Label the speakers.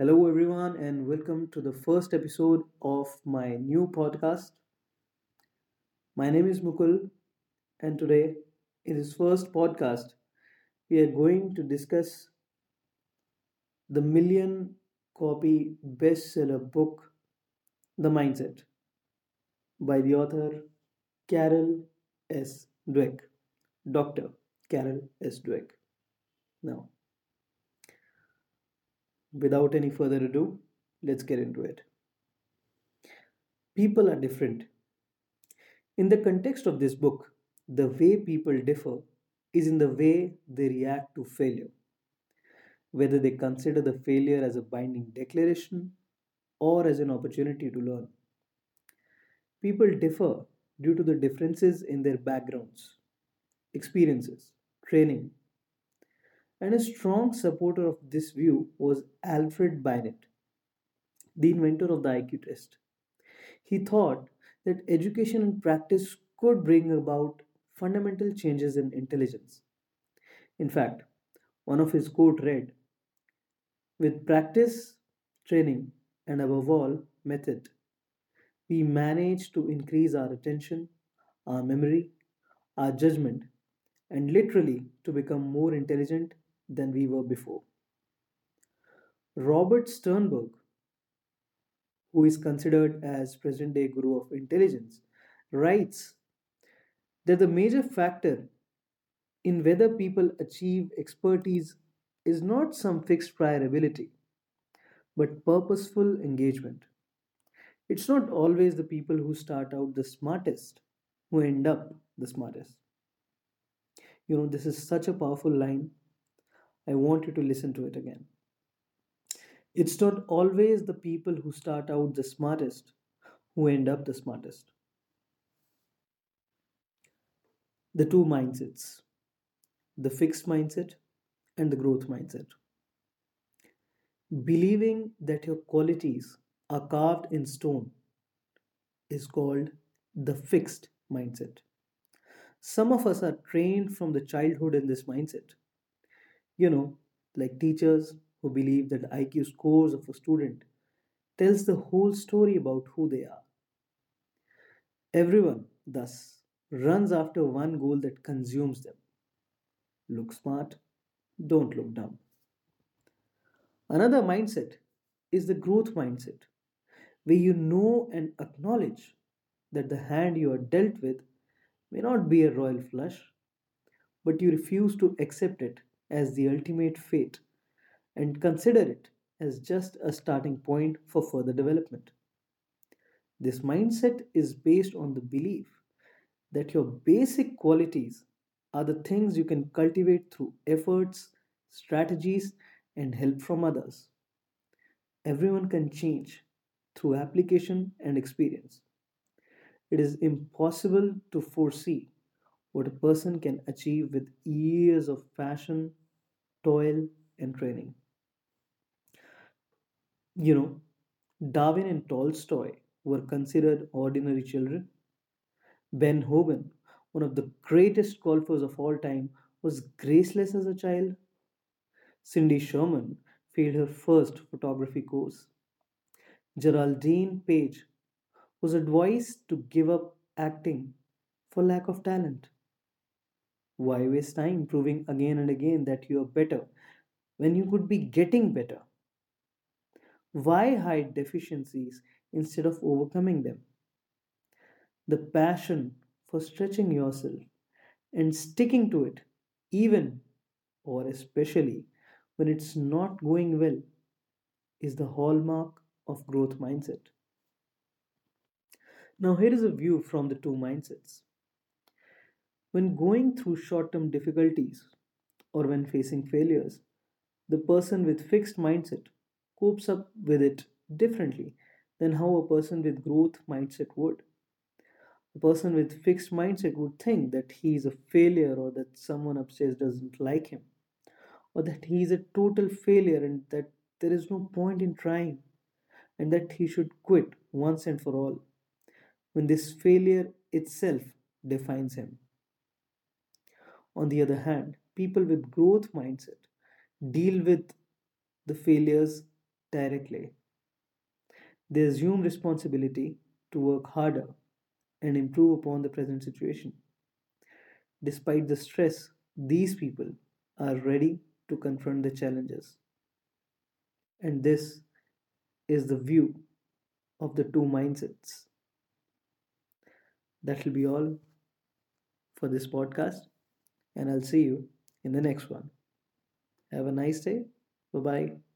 Speaker 1: Hello, everyone, and welcome to the first episode of my new podcast. My name is Mukul, and today, in this first podcast, we are going to discuss the million copy bestseller book, The Mindset, by the author Carol S. Dweck, Dr. Carol S. Dweck. Now, without any further ado, let's get into it. People are different. In the context of this book, the way people differ is in the way they react to failure, whether they consider the failure as a binding declaration or as an opportunity to learn. People differ due to the differences in their backgrounds, experiences, training, and a strong supporter of this view was Alfred Binet, the inventor of the IQ test. He thought that education and practice could bring about fundamental changes in intelligence. In fact, one of his quote read, "With practice, training, and above all, method, we manage to increase our attention, our memory, our judgment, and literally to become more intelligent than we were before." Robert Sternberg, who is considered as present day guru of intelligence, writes that the major factor in whether people achieve expertise is not some fixed prior ability, but purposeful engagement. It's not always the people who start out the smartest who end up the smartest. You know, this is such a powerful line. I want you to listen to it again. It's not always the people who start out the smartest who end up the smartest. The two mindsets the fixed mindset and the growth mindset. Believing that your qualities are carved in stone is called the fixed mindset. Some of us are trained from the childhood in this mindset. You know, like teachers who believe that IQ scores of a student tells the whole story about who they are. Everyone, thus, runs after one goal that consumes them. Look smart, don't look dumb. Another mindset is the growth mindset, where you know and acknowledge that the hand you are dealt with may not be a royal flush, but you refuse to accept it as the ultimate fate and consider it as just a starting point for further development. This mindset is based on the belief that your basic qualities are the things you can cultivate through efforts, strategies, and help from others. Everyone can change through application and experience. It is impossible to foresee what a person can achieve with years of passion, toil, and training. You know, Darwin and Tolstoy were considered ordinary children. Ben Hogan, one of the greatest golfers of all time, was graceless as a child. Cindy Sherman failed her first photography course. Geraldine Page was advised to give up acting for lack of talent. Why waste time proving again and again that you are better when you could be getting better? Why hide deficiencies instead of overcoming them? The passion for stretching yourself and sticking to it, even or especially when it's not going well, is the hallmark of growth mindset. Now, here is a view from the two mindsets. When going through short term difficulties or when facing failures, the person with fixed mindset copes up with it differently than how a person with growth mindset would. A person with fixed mindset would think that he is a failure or that someone upstairs doesn't like him or that he is a total failure and that there is no point in trying and that he should quit once and for all when this failure itself defines him. On the other hand, people with growth mindset deal with the failures directly. They assume responsibility to work harder and improve upon the present situation. Despite the stress, these people are ready to confront the challenges. And this is the view of the two mindsets. That will be all for this podcast, and I'll see you in the next one. Have a nice day. Bye bye.